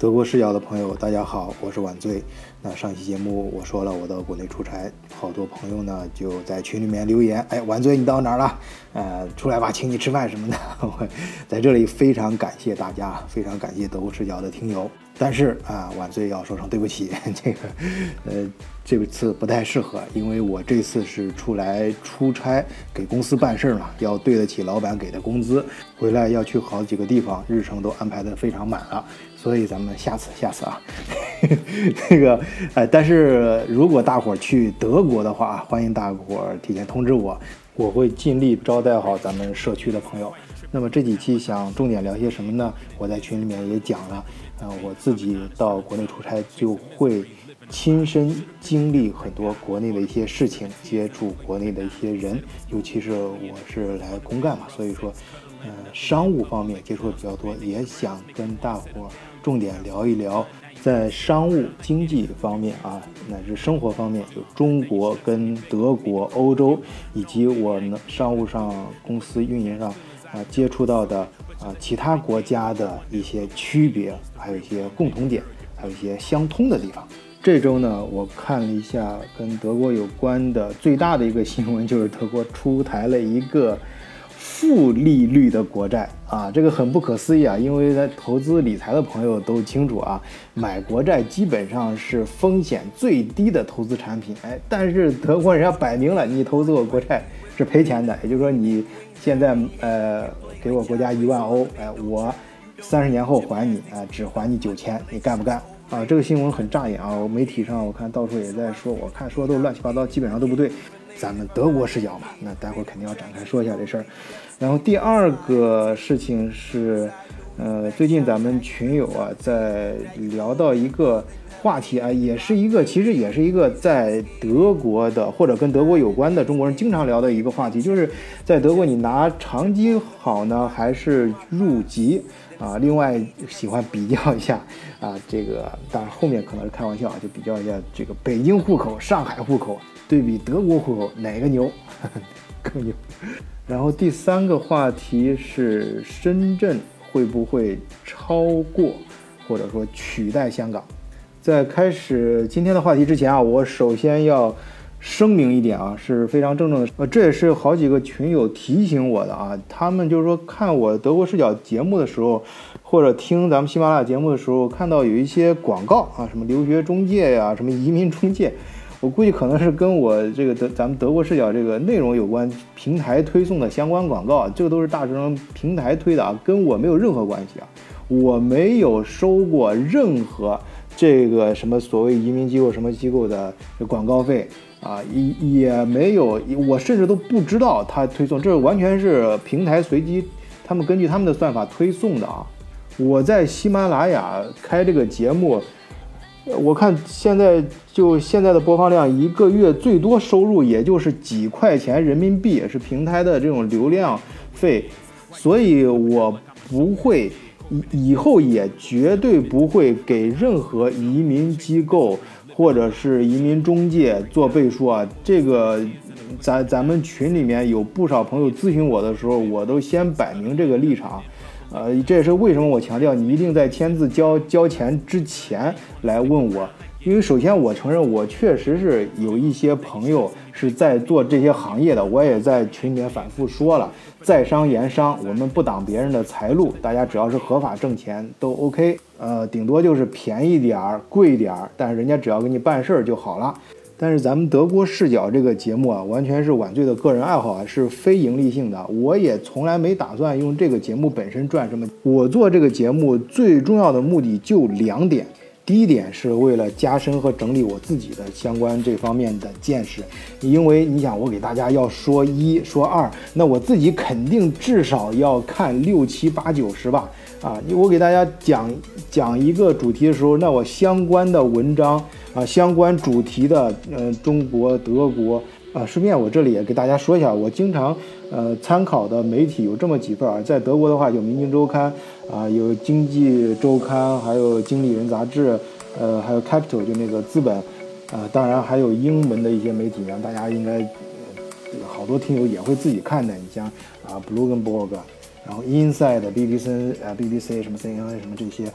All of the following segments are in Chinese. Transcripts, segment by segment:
德国视角的朋友，大家好，我是晚醉。那上期节目我说了我到国内出差，好多朋友呢就在群里面留言，哎，晚醉你到哪儿了？呃，出来吧，请你吃饭什么的。我在这里非常感谢大家，非常感谢德国视角的听友。但是啊，晚醉要说声对不起，这个呃这次不太适合，因为我这次是出来出差给公司办事儿嘛，要对得起老板给的工资，回来要去好几个地方，日程都安排的非常满了。所以咱们下次下次啊，那个，呃，但是如果大伙儿去德国的话，欢迎大伙儿提前通知我，我会尽力招待好咱们社区的朋友。那么这几期想重点聊些什么呢？我在群里面也讲了，啊，我自己到国内出差就会亲身经历很多国内的一些事情，接触国内的一些人，尤其是我是来公干嘛，所以说，呃，商务方面接触的比较多，也想跟大伙。重点聊一聊，在商务经济方面啊，乃至生活方面，就中国跟德国、欧洲，以及我们商务上公司运营上啊接触到的啊其他国家的一些区别，还有一些共同点，还有一些相通的地方。这周呢，我看了一下跟德国有关的最大的一个新闻，就是德国出台了一个。负利率的国债啊，这个很不可思议啊！因为在投资理财的朋友都清楚啊，买国债基本上是风险最低的投资产品。哎，但是德国人家摆明了，你投资我国债是赔钱的。也就是说，你现在呃给我国家一万欧，哎，我三十年后还你啊，只还你九千，你干不干啊？这个新闻很扎眼啊！我媒体上我看到处也在说，我看说的都是乱七八糟，基本上都不对。咱们德国视角嘛，那待会儿肯定要展开说一下这事儿。然后第二个事情是，呃，最近咱们群友啊在聊到一个话题啊，也是一个其实也是一个在德国的或者跟德国有关的中国人经常聊的一个话题，就是在德国你拿长期好呢，还是入籍啊？另外喜欢比较一下啊，这个当然后面可能是开玩笑啊，就比较一下这个北京户口、上海户口。对比德国户口哪个牛 更牛？然后第三个话题是深圳会不会超过或者说取代香港？在开始今天的话题之前啊，我首先要声明一点啊，是非常郑重的。呃，这也是好几个群友提醒我的啊，他们就是说看我德国视角节目的时候，或者听咱们喜马拉雅节目的时候，看到有一些广告啊，什么留学中介呀，什么移民中介。我估计可能是跟我这个德咱们德国视角这个内容有关，平台推送的相关广告，这个都是大学生平台推的啊，跟我没有任何关系啊，我没有收过任何这个什么所谓移民机构什么机构的广告费啊，也也没有，我甚至都不知道他推送，这完全是平台随机，他们根据他们的算法推送的啊，我在喜马拉雅开这个节目。我看现在就现在的播放量，一个月最多收入也就是几块钱人民币，是平台的这种流量费，所以我不会以以后也绝对不会给任何移民机构或者是移民中介做背书啊。这个咱咱们群里面有不少朋友咨询我的时候，我都先摆明这个立场。呃，这也是为什么我强调你一定在签字交交钱之前来问我，因为首先我承认我确实是有一些朋友是在做这些行业的，我也在群里面反复说了，在商言商，我们不挡别人的财路，大家只要是合法挣钱都 OK，呃，顶多就是便宜点儿、贵点儿，但是人家只要给你办事儿就好了。但是咱们德国视角这个节目啊，完全是晚醉的个人爱好啊，是非盈利性的。我也从来没打算用这个节目本身赚什么。我做这个节目最重要的目的就两点：第一点是为了加深和整理我自己的相关这方面的见识，因为你想，我给大家要说一说二，那我自己肯定至少要看六七八九十吧。啊，我给大家讲讲一个主题的时候，那我相关的文章。啊，相关主题的，呃，中国、德国，啊，顺便我这里也给大家说一下，我经常，呃，参考的媒体有这么几份啊，在德国的话有《明镜周刊》，啊，有《经济周刊》，还有《经理人》杂志，呃，还有 Capital 就那个资本，呃，当然还有英文的一些媒体，让大家应该，呃好多听友也会自己看的，你像啊，Bloomberg，然后 Inside、BBC 啊、BBC 什么 CNN 什么这些。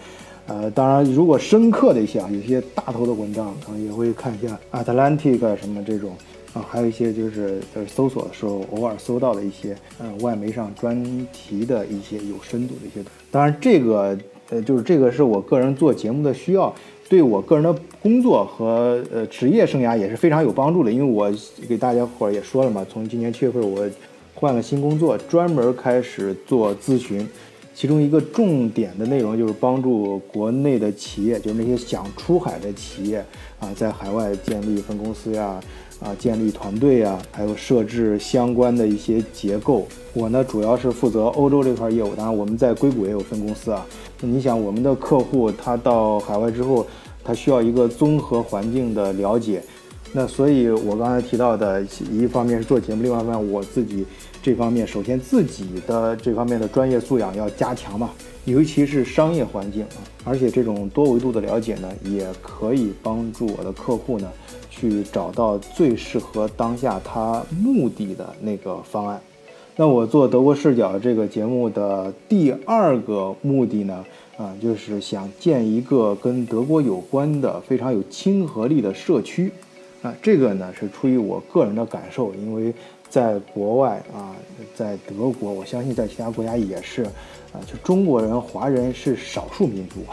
呃，当然如果深刻的一些啊，有些大头的文章啊，也会看一下 Atlantic 什么这种啊，还有一些就是就是搜索的时候偶尔搜到的一些呃外媒上专题的一些有深度的一些。当然这个呃就是这个是我个人做节目的需要。对我个人的工作和呃职业生涯也是非常有帮助的，因为我给大家伙儿也说了嘛，从今年七月份我换了新工作，专门开始做咨询，其中一个重点的内容就是帮助国内的企业，就是那些想出海的企业啊，在海外建立分公司呀，啊建立团队呀，还有设置相关的一些结构。我呢主要是负责欧洲这块业务，当然我们在硅谷也有分公司啊。你想，我们的客户他到海外之后，他需要一个综合环境的了解。那所以，我刚才提到的一方面是做节目，另外一方面我自己这方面，首先自己的这方面的专业素养要加强嘛，尤其是商业环境啊。而且这种多维度的了解呢，也可以帮助我的客户呢，去找到最适合当下他目的的那个方案。那我做德国视角这个节目的第二个目的呢，啊，就是想建一个跟德国有关的非常有亲和力的社区，啊，这个呢是出于我个人的感受，因为在国外啊，在德国，我相信在其他国家也是，啊，就中国人、华人是少数民族，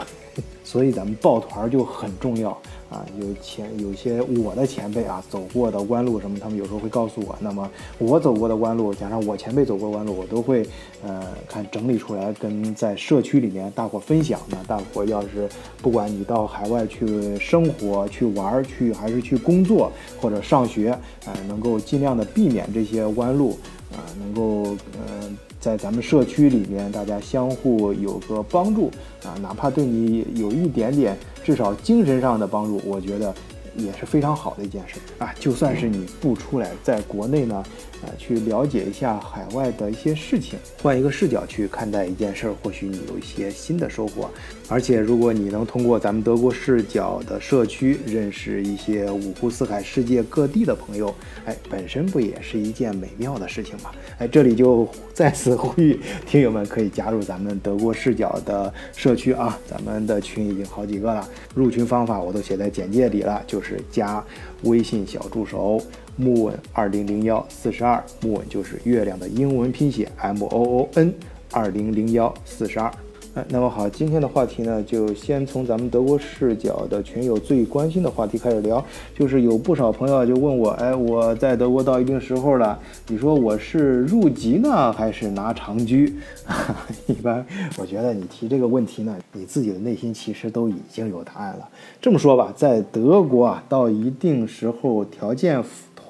所以咱们抱团就很重要。啊，有前有些我的前辈啊走过的弯路什么，他们有时候会告诉我。那么我走过的弯路，加上我前辈走过弯路，我都会呃看整理出来，跟在社区里面大伙分享。那大伙要是不管你到海外去生活、去玩、去还是去工作或者上学，啊，能够尽量的避免这些弯路，啊，能够嗯。在咱们社区里面，大家相互有个帮助啊，哪怕对你有一点点，至少精神上的帮助，我觉得也是非常好的一件事啊。就算是你不出来，在国内呢。啊，去了解一下海外的一些事情，换一个视角去看待一件事儿，或许你有一些新的收获。而且，如果你能通过咱们德国视角的社区认识一些五湖四海、世界各地的朋友，哎，本身不也是一件美妙的事情吗？哎，这里就 再次呼吁听友们可以加入咱们德国视角的社区啊，咱们的群已经好几个了，入群方法我都写在简介里了，就是加微信小助手。木稳二零零幺四十二，木稳就是月亮的英文拼写 M O O N 二零零幺四十二。哎，那么好，今天的话题呢，就先从咱们德国视角的群友最关心的话题开始聊。就是有不少朋友就问我，哎，我在德国到一定时候了，你说我是入籍呢，还是拿长居？一般我觉得你提这个问题呢，你自己的内心其实都已经有答案了。这么说吧，在德国啊，到一定时候条件。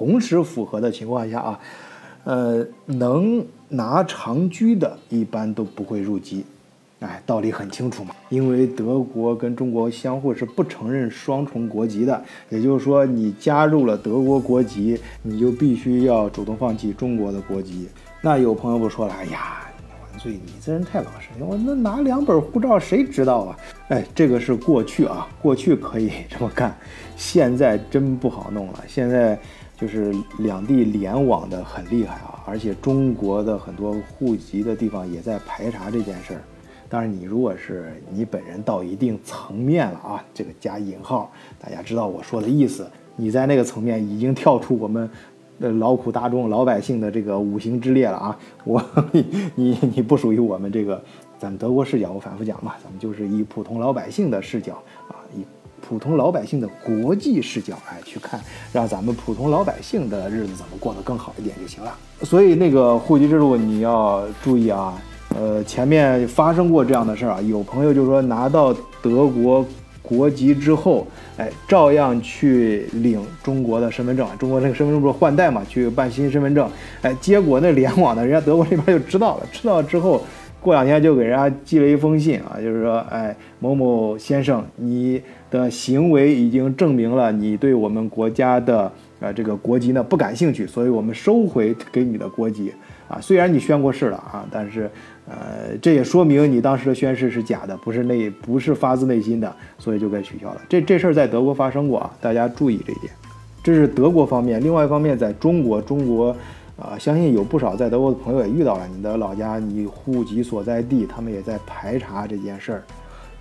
同时符合的情况下啊，呃，能拿长居的，一般都不会入籍。哎，道理很清楚嘛，因为德国跟中国相互是不承认双重国籍的。也就是说，你加入了德国国籍，你就必须要主动放弃中国的国籍。那有朋友不说了，哎呀，万岁，你这人太老实，我那拿两本护照谁知道啊？哎，这个是过去啊，过去可以这么干，现在真不好弄了。现在。就是两地联网的很厉害啊，而且中国的很多户籍的地方也在排查这件事儿。当然，你如果是你本人到一定层面了啊，这个加引号，大家知道我说的意思。你在那个层面已经跳出我们的劳苦大众老百姓的这个五行之列了啊，我 你你你不属于我们这个咱们德国视角。我反复讲嘛，咱们就是以普通老百姓的视角啊，以。普通老百姓的国际视角，哎，去看，让咱们普通老百姓的日子怎么过得更好一点就行了。所以那个户籍制度你要注意啊，呃，前面发生过这样的事儿啊，有朋友就说拿到德国国籍之后，哎，照样去领中国的身份证，中国那个身份证不是换代嘛，去办新身份证，哎，结果那联网的人家德国那边就知道了，知道之后。过两天就给人家寄了一封信啊，就是说，哎，某某先生，你的行为已经证明了你对我们国家的呃这个国籍呢不感兴趣，所以我们收回给你的国籍啊。虽然你宣过誓了啊，但是呃这也说明你当时的宣誓是假的，不是内不是发自内心的，所以就该取消了。这这事儿在德国发生过啊，大家注意这一点。这是德国方面，另外一方面在中国，中国。啊，相信有不少在德国的朋友也遇到了，你的老家、你户籍所在地，他们也在排查这件事儿。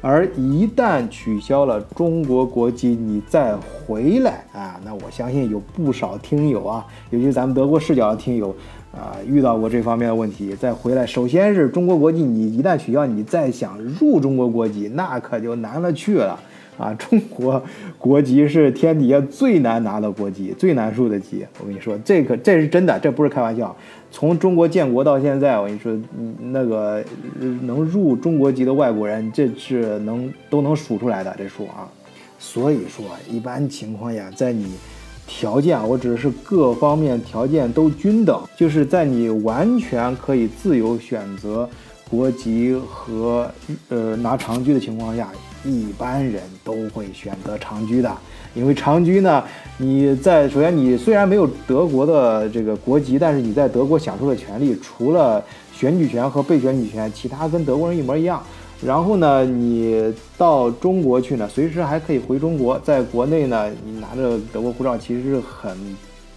而一旦取消了中国国籍，你再回来啊，那我相信有不少听友啊，尤其咱们德国视角的听友啊，遇到过这方面的问题。再回来，首先是中国国籍，你一旦取消，你再想入中国国籍，那可就难了去了啊！中国国籍是天底下最难拿的国籍，最难入的籍。我跟你说，这个这是真的，这不是开玩笑。从中国建国到现在，我跟你说，那个能入中国籍的外国人，这是能都能数出来的这数啊。所以说，一般情况下，在你条件，我指的是各方面条件都均等，就是在你完全可以自由选择国籍和呃拿长居的情况下，一般人都会选择长居的。因为长居呢，你在首先你虽然没有德国的这个国籍，但是你在德国享受的权利，除了选举权和被选举权，其他跟德国人一模一样。然后呢，你到中国去呢，随时还可以回中国。在国内呢，你拿着德国护照其实是很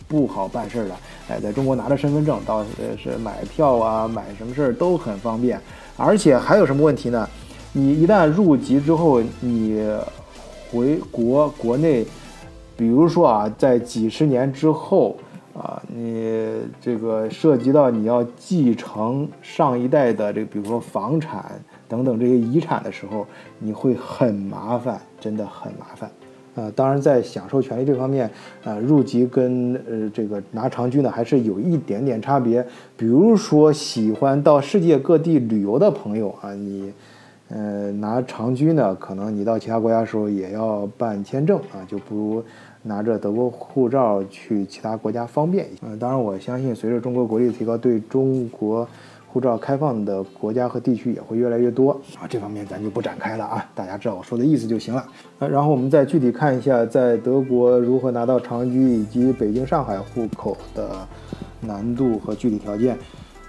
不好办事儿的。哎，在中国拿着身份证到呃是买票啊，买什么事儿都很方便。而且还有什么问题呢？你一旦入籍之后，你。回国国内，比如说啊，在几十年之后啊，你这个涉及到你要继承上一代的这个，比如说房产等等这些遗产的时候，你会很麻烦，真的很麻烦。啊，当然在享受权利这方面，啊，入籍跟呃这个拿长居呢，还是有一点点差别。比如说喜欢到世界各地旅游的朋友啊，你。呃，拿长居呢，可能你到其他国家的时候也要办签证啊，就不如拿着德国护照去其他国家方便一些。呃，当然，我相信随着中国国力的提高，对中国护照开放的国家和地区也会越来越多啊。这方面咱就不展开了啊，大家知道我说的意思就行了。呃，然后我们再具体看一下，在德国如何拿到长居以及北京、上海户口的难度和具体条件。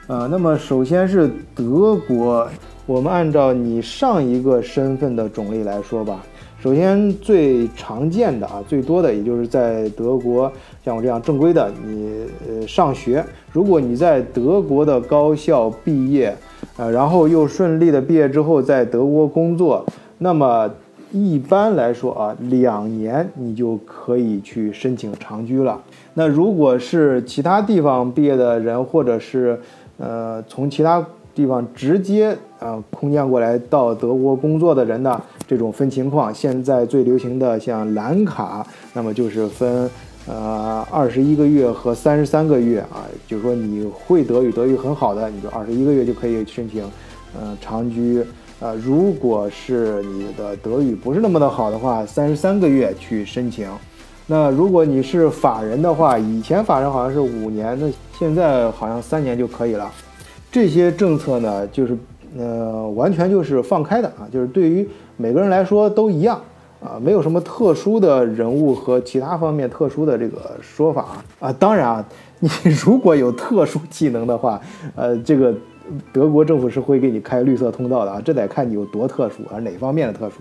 呃，那么首先是德国。我们按照你上一个身份的种类来说吧。首先最常见的啊，最多的也就是在德国，像我这样正规的，你呃上学，如果你在德国的高校毕业，呃，然后又顺利的毕业之后在德国工作，那么一般来说啊，两年你就可以去申请长居了。那如果是其他地方毕业的人，或者是呃从其他地方直接啊空降过来到德国工作的人呢，这种分情况。现在最流行的像蓝卡，那么就是分呃二十一个月和三十三个月啊，就是说你会德语，德语很好的，你就二十一个月就可以申请呃长居啊。如果是你的德语不是那么的好的话，三十三个月去申请。那如果你是法人的话，以前法人好像是五年，那现在好像三年就可以了。这些政策呢，就是呃，完全就是放开的啊，就是对于每个人来说都一样啊，没有什么特殊的人物和其他方面特殊的这个说法啊。当然啊，你如果有特殊技能的话，呃，这个德国政府是会给你开绿色通道的啊，这得看你有多特殊，啊哪方面的特殊。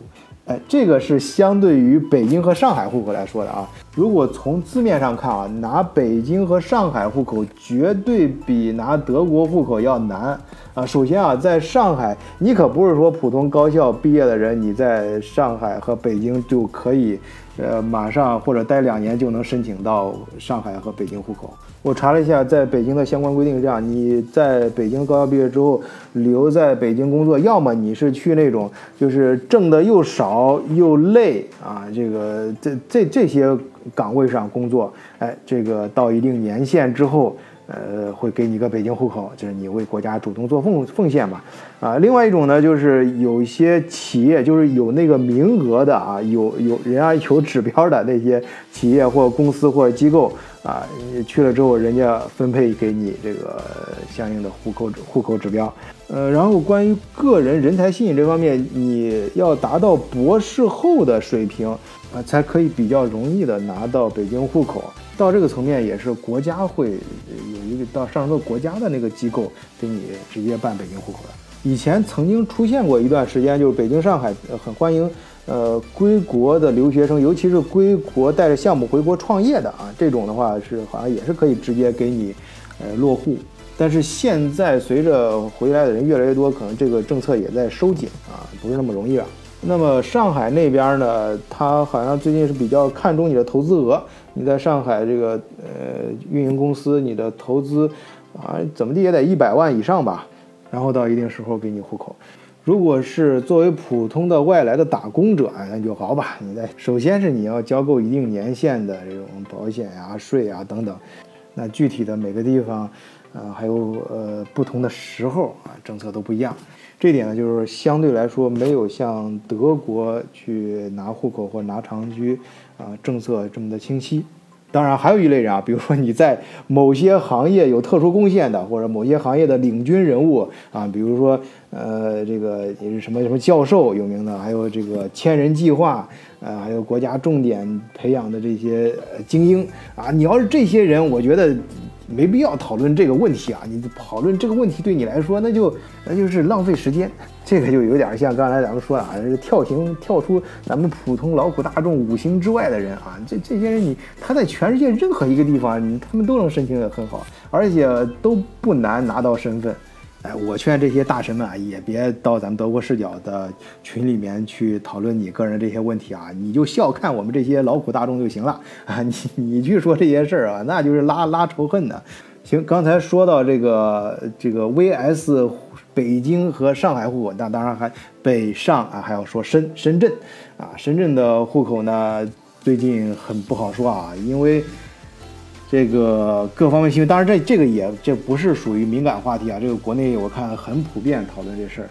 哎，这个是相对于北京和上海户口来说的啊。如果从字面上看啊，拿北京和上海户口绝对比拿德国户口要难啊。首先啊，在上海，你可不是说普通高校毕业的人，你在上海和北京就可以，呃，马上或者待两年就能申请到上海和北京户口。我查了一下，在北京的相关规定是这样：你在北京高校毕业之后留在北京工作，要么你是去那种就是挣的又少又累啊，这个这这这些岗位上工作，哎，这个到一定年限之后。呃，会给你个北京户口，就是你为国家主动做奉奉献嘛。啊，另外一种呢，就是有一些企业，就是有那个名额的啊，有有人家有指标的那些企业或公司或者机构啊，你去了之后，人家分配给你这个相应的户口户口指标。呃，然后关于个人人才吸引这方面，你要达到博士后的水平啊，才可以比较容易的拿到北京户口。到这个层面，也是国家会有一个到上升到国家的那个机构给你直接办北京户口的。以前曾经出现过一段时间，就是北京、上海很欢迎呃归国的留学生，尤其是归国带着项目回国创业的啊，这种的话是好像也是可以直接给你呃落户。但是现在随着回来的人越来越多，可能这个政策也在收紧啊，不是那么容易了。那么上海那边呢，他好像最近是比较看重你的投资额，你在上海这个呃运营公司，你的投资啊怎么地也得一百万以上吧，然后到一定时候给你户口。如果是作为普通的外来的打工者，那就好吧。你在首先是你要交够一定年限的这种保险呀、税啊等等。那具体的每个地方，呃，还有呃不同的时候啊，政策都不一样。这点呢，就是相对来说没有像德国去拿户口或拿长居啊政策这么的清晰。当然，还有一类人啊，比如说你在某些行业有特殊贡献的，或者某些行业的领军人物啊，比如说呃，这个也是什么什么教授有名的，还有这个千人计划，呃，还有国家重点培养的这些精英啊，你要是这些人，我觉得。没必要讨论这个问题啊！你讨论这个问题对你来说，那就那就是浪费时间。这个就有点像刚才咱们说的啊，跳行跳出咱们普通劳苦大众五行之外的人啊。这这些人，你他在全世界任何一个地方，你他们都能申请的很好，而且都不难拿到身份。我劝这些大神们啊，也别到咱们德国视角的群里面去讨论你个人这些问题啊，你就笑看我们这些劳苦大众就行了啊。你你去说这些事儿啊，那就是拉拉仇恨的。行，刚才说到这个这个 VS 北京和上海户口，那当然还北上啊，还要说深深圳啊，深圳的户口呢，最近很不好说啊，因为。这个各方面新闻，当然这这个也这不是属于敏感话题啊。这个国内我看很普遍讨论这事儿，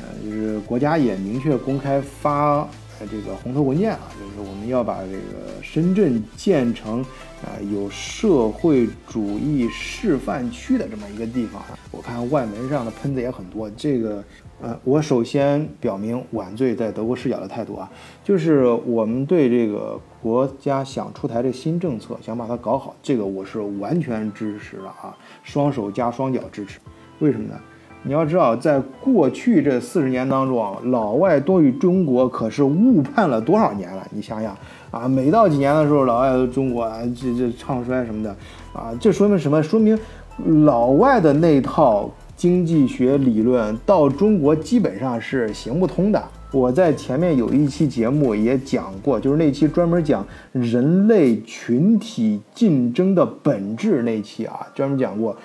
呃，就是国家也明确公开发这个红头文件啊，就是我们要把这个深圳建成啊有社会主义示范区的这么一个地方。我看外门上的喷子也很多，这个。呃，我首先表明晚醉在德国视角的态度啊，就是我们对这个国家想出台这新政策，想把它搞好，这个我是完全支持的啊，双手加双脚支持。为什么呢？你要知道，在过去这四十年当中啊，老外对中国可是误判了多少年了？你想想啊，每到几年的时候，老外都中国啊这这唱衰什么的啊，这说明什么？说明老外的那套。经济学理论到中国基本上是行不通的。我在前面有一期节目也讲过，就是那期专门讲人类群体竞争的本质那期啊，专门讲过。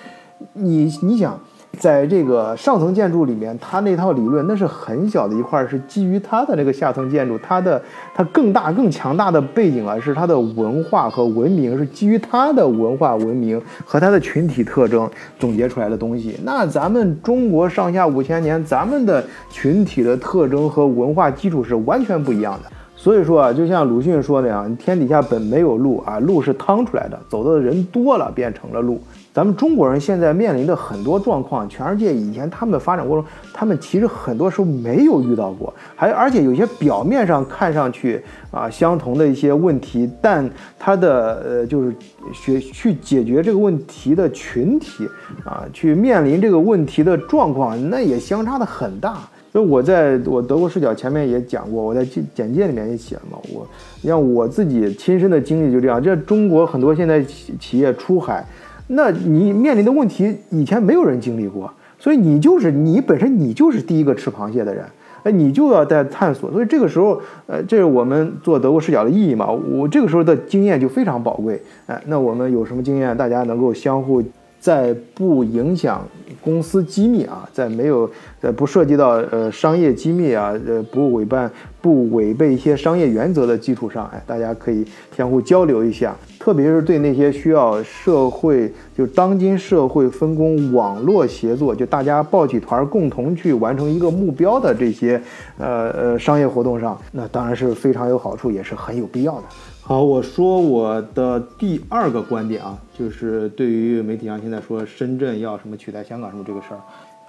你你想。在这个上层建筑里面，它那套理论那是很小的一块，是基于它的那个下层建筑，它的它更大更强大的背景啊，是它的文化和文明，是基于它的文化文明和它的群体特征总结出来的东西。那咱们中国上下五千年，咱们的群体的特征和文化基础是完全不一样的。所以说啊，就像鲁迅说的呀，天底下本没有路啊，路是趟出来的，走的人多了变成了路。咱们中国人现在面临的很多状况，全世界以前他们的发展过程，他们其实很多时候没有遇到过，还而且有些表面上看上去啊相同的一些问题，但他的呃就是学去解决这个问题的群体啊，去面临这个问题的状况，那也相差的很大。所以我在我德国视角前面也讲过，我在简简介里面也写了嘛，我像我自己亲身的经历就这样，这中国很多现在企企业出海。那你面临的问题以前没有人经历过，所以你就是你本身你就是第一个吃螃蟹的人，哎，你就要在探索，所以这个时候，呃，这是我们做德国视角的意义嘛。我这个时候的经验就非常宝贵，哎，那我们有什么经验，大家能够相互。在不影响公司机密啊，在没有在不涉及到呃商业机密啊，呃不违背不违背一些商业原则的基础上，哎，大家可以相互交流一下，特别是对那些需要社会就当今社会分工网络协作，就大家抱起团共同去完成一个目标的这些呃呃商业活动上，那当然是非常有好处，也是很有必要的。好，我说我的第二个观点啊，就是对于媒体上现在说深圳要什么取代香港什么这个事儿，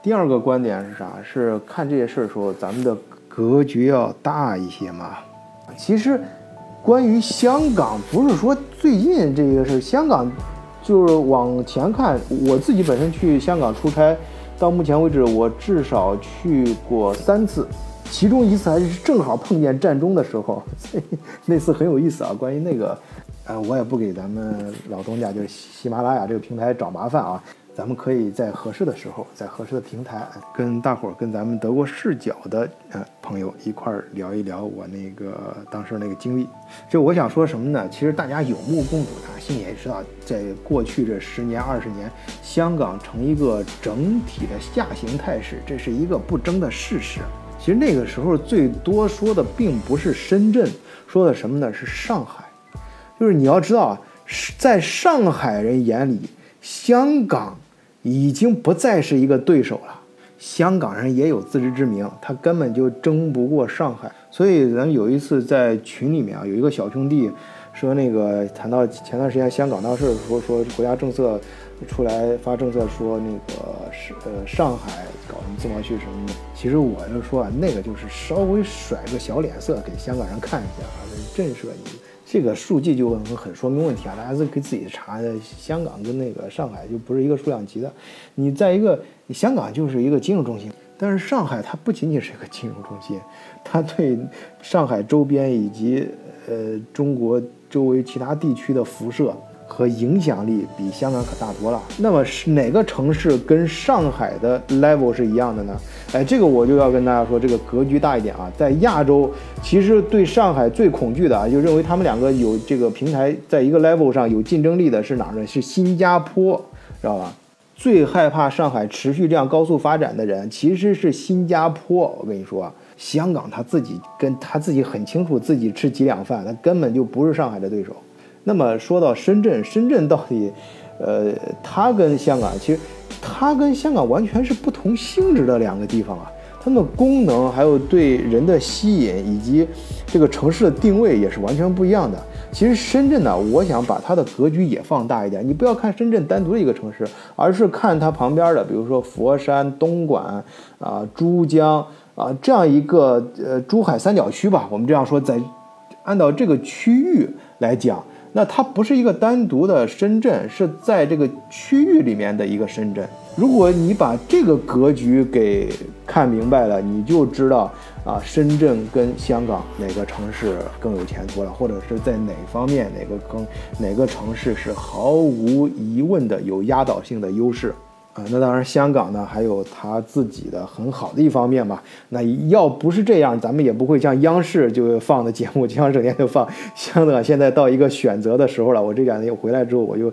第二个观点是啥？是看这些事儿的时候，咱们的格局要大一些嘛。其实，关于香港，不是说最近这个事，香港就是往前看，我自己本身去香港出差，到目前为止，我至少去过三次。其中一次还是正好碰见战中的时候，那次很有意思啊。关于那个，呃，我也不给咱们老东家就是喜马拉雅这个平台找麻烦啊。咱们可以在合适的时候，在合适的平台，跟大伙儿、跟咱们德国视角的呃朋友一块儿聊一聊我那个当时那个经历。就我想说什么呢？其实大家有目共睹，大家心里也知道，在过去这十年、二十年，香港成一个整体的下行态势，这是一个不争的事实。其实那个时候最多说的并不是深圳，说的什么呢？是上海。就是你要知道啊，在上海人眼里，香港。已经不再是一个对手了。香港人也有自知之明，他根本就争不过上海。所以咱有一次在群里面啊，有一个小兄弟说，那个谈到前段时间香港闹事儿，说说国家政策出来发政策说那个是呃上海搞什么自贸区什么的。其实我就说啊，那个就是稍微甩个小脸色给香港人看一下啊，震慑你。这个数据就很很说明问题啊！大家是可以自己查的。香港跟那个上海就不是一个数量级的。你在一个香港就是一个金融中心，但是上海它不仅仅是一个金融中心，它对上海周边以及呃中国周围其他地区的辐射。和影响力比香港可大多了。那么是哪个城市跟上海的 level 是一样的呢？哎，这个我就要跟大家说，这个格局大一点啊。在亚洲，其实对上海最恐惧的啊，就认为他们两个有这个平台在一个 level 上有竞争力的是哪儿呢？是新加坡，知道吧？最害怕上海持续这样高速发展的人，其实是新加坡。我跟你说，香港他自己跟他自己很清楚，自己吃几两饭，他根本就不是上海的对手。那么说到深圳，深圳到底，呃，它跟香港其实，它跟香港完全是不同性质的两个地方啊。它们的功能还有对人的吸引以及这个城市的定位也是完全不一样的。其实深圳呢，我想把它的格局也放大一点，你不要看深圳单独的一个城市，而是看它旁边的，比如说佛山、东莞啊、珠江啊这样一个呃珠海三角区吧。我们这样说，在按照这个区域来讲。那它不是一个单独的深圳，是在这个区域里面的一个深圳。如果你把这个格局给看明白了，你就知道啊，深圳跟香港哪个城市更有前途了，或者是在哪方面哪个更哪个城市是毫无疑问的有压倒性的优势。啊，那当然，香港呢还有它自己的很好的一方面吧。那要不是这样，咱们也不会像央视就放的节目，像整天就放。香港现在到一个选择的时候了。我这两天回来之后，我就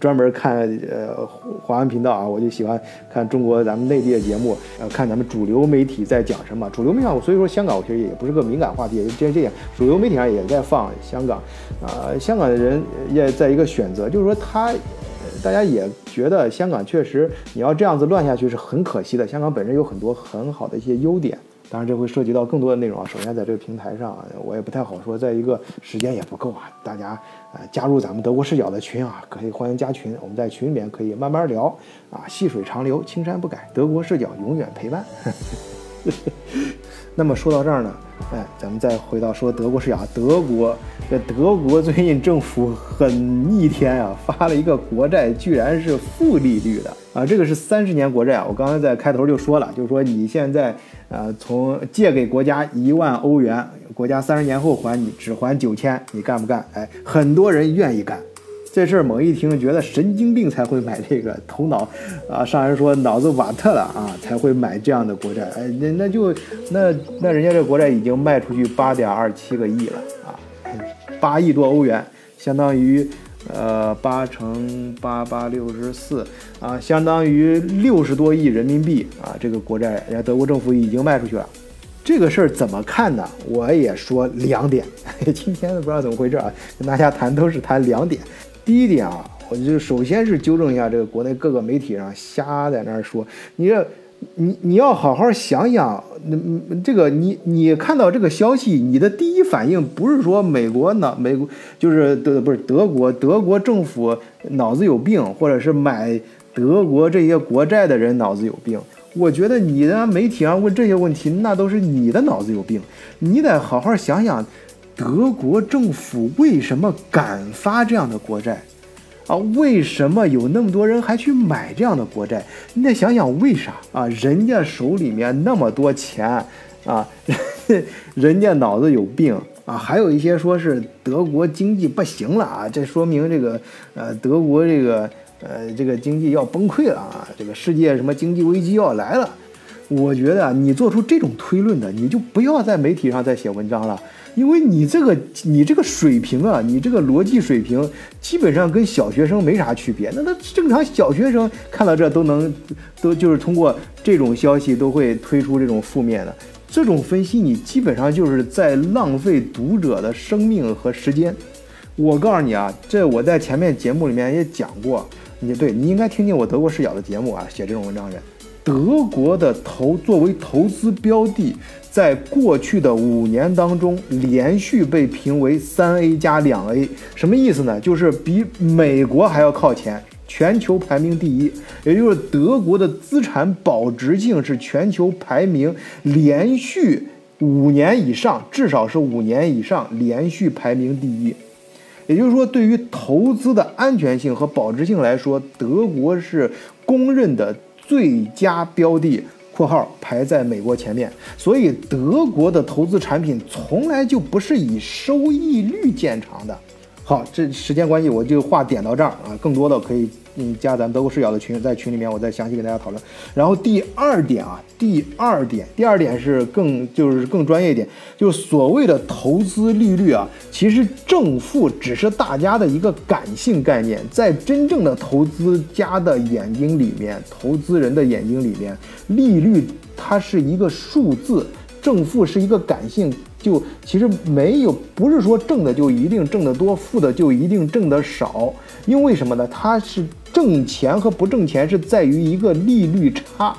专门看呃华文频道啊，我就喜欢看中国咱们内地的节目，呃，看咱们主流媒体在讲什么。主流媒体，所以说香港我其实也不是个敏感话题，既然这样，主流媒体上也在放香港，啊，香港的人也在一个选择，就是说他。大家也觉得香港确实，你要这样子乱下去是很可惜的。香港本身有很多很好的一些优点，当然这会涉及到更多的内容啊。首先在这个平台上，我也不太好说。再一个时间也不够啊，大家呃加入咱们德国视角的群啊，可以欢迎加群，我们在群里面可以慢慢聊啊，细水长流，青山不改，德国视角永远陪伴。那么说到这儿呢，哎，咱们再回到说德国视角，德国这德国最近政府很逆天啊，发了一个国债，居然是负利率的啊，这个是三十年国债啊。我刚才在开头就说了，就是说你现在呃从借给国家一万欧元，国家三十年后还你只还九千，你干不干？哎，很多人愿意干。这事儿猛一听，觉得神经病才会买这个，头脑啊，上人说脑子瓦特了啊，才会买这样的国债。哎，那那就那那人家这国债已经卖出去八点二七个亿了啊，八亿多欧元，相当于呃八乘八八六十四啊，相当于六十多亿人民币啊，这个国债人家德国政府已经卖出去了。这个事儿怎么看呢？我也说两点，今天不知道怎么回事啊，跟大家谈都是谈两点。第一点啊，我就首先是纠正一下这个国内各个媒体上瞎在那儿说，你这，你你要好好想想，那这个你你看到这个消息，你的第一反应不是说美国脑美国就是德不是德国德国政府脑子有病，或者是买德国这些国债的人脑子有病。我觉得你的媒体上问这些问题，那都是你的脑子有病，你得好好想想。德国政府为什么敢发这样的国债啊？为什么有那么多人还去买这样的国债？你得想想为啥啊？人家手里面那么多钱啊，人家脑子有病啊！还有一些说是德国经济不行了啊，这说明这个呃德国这个呃，这个经济要崩溃了啊，这个世界什么经济危机要来了。我觉得，你做出这种推论的，你就不要在媒体上再写文章了，因为你这个你这个水平啊，你这个逻辑水平基本上跟小学生没啥区别。那他正常小学生看到这都能都就是通过这种消息都会推出这种负面的这种分析，你基本上就是在浪费读者的生命和时间。我告诉你啊，这我在前面节目里面也讲过，你对你应该听听我德国视角的节目啊，写这种文章人。德国的投作为投资标的，在过去的五年当中，连续被评为三 A 加两 A，什么意思呢？就是比美国还要靠前，全球排名第一。也就是德国的资产保值性是全球排名连续五年以上，至少是五年以上连续排名第一。也就是说，对于投资的安全性和保值性来说，德国是公认的。最佳标的（括号排在美国前面），所以德国的投资产品从来就不是以收益率见长的。好，这时间关系，我就话点到这儿啊，更多的可以。嗯，加咱德国视角的群，在群里面我再详细跟大家讨论。然后第二点啊，第二点，第二点是更就是更专业一点，就是所谓的投资利率啊，其实正负只是大家的一个感性概念，在真正的投资家的眼睛里面，投资人的眼睛里面，利率它是一个数字，正负是一个感性，就其实没有不是说挣的就一定挣得多，负的就一定挣得少，因为什么呢？它是。挣钱和不挣钱是在于一个利率差，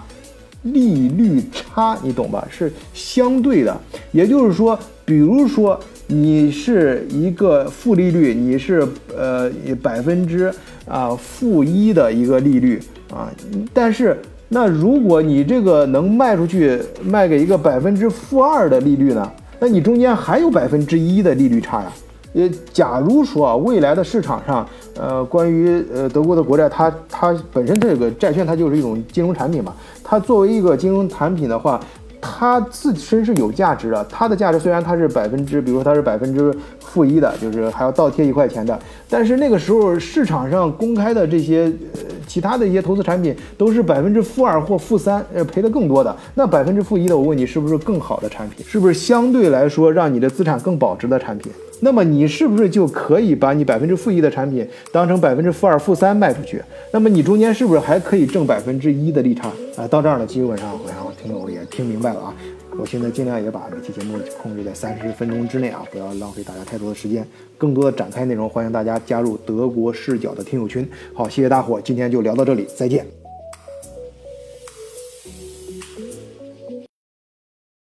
利率差你懂吧？是相对的，也就是说，比如说你是一个负利率，你是呃百分之啊负一的一个利率啊，但是那如果你这个能卖出去，卖给一个百分之负二的利率呢？那你中间还有百分之一的利率差呀。呃，假如说，未来的市场上，呃，关于呃德国的国债，它它本身这个债券它就是一种金融产品嘛，它作为一个金融产品的话，它自身是有价值的。它的价值虽然它是百分之，比如说它是百分之负一的，就是还要倒贴一块钱的，但是那个时候市场上公开的这些呃其他的一些投资产品都是百分之负二或负三，呃赔的更多的。那百分之负一的，我问你是不是更好的产品？是不是相对来说让你的资产更保值的产品？那么你是不是就可以把你百分之负一的产品当成百分之负二、负三卖出去？那么你中间是不是还可以挣百分之一的利差？啊，到这儿呢，基本上好像听友也听明白了啊。我现在尽量也把每期节目控制在三十分钟之内啊，不要浪费大家太多的时间。更多的展开内容，欢迎大家加入德国视角的听友群。好，谢谢大伙，今天就聊到这里，再见。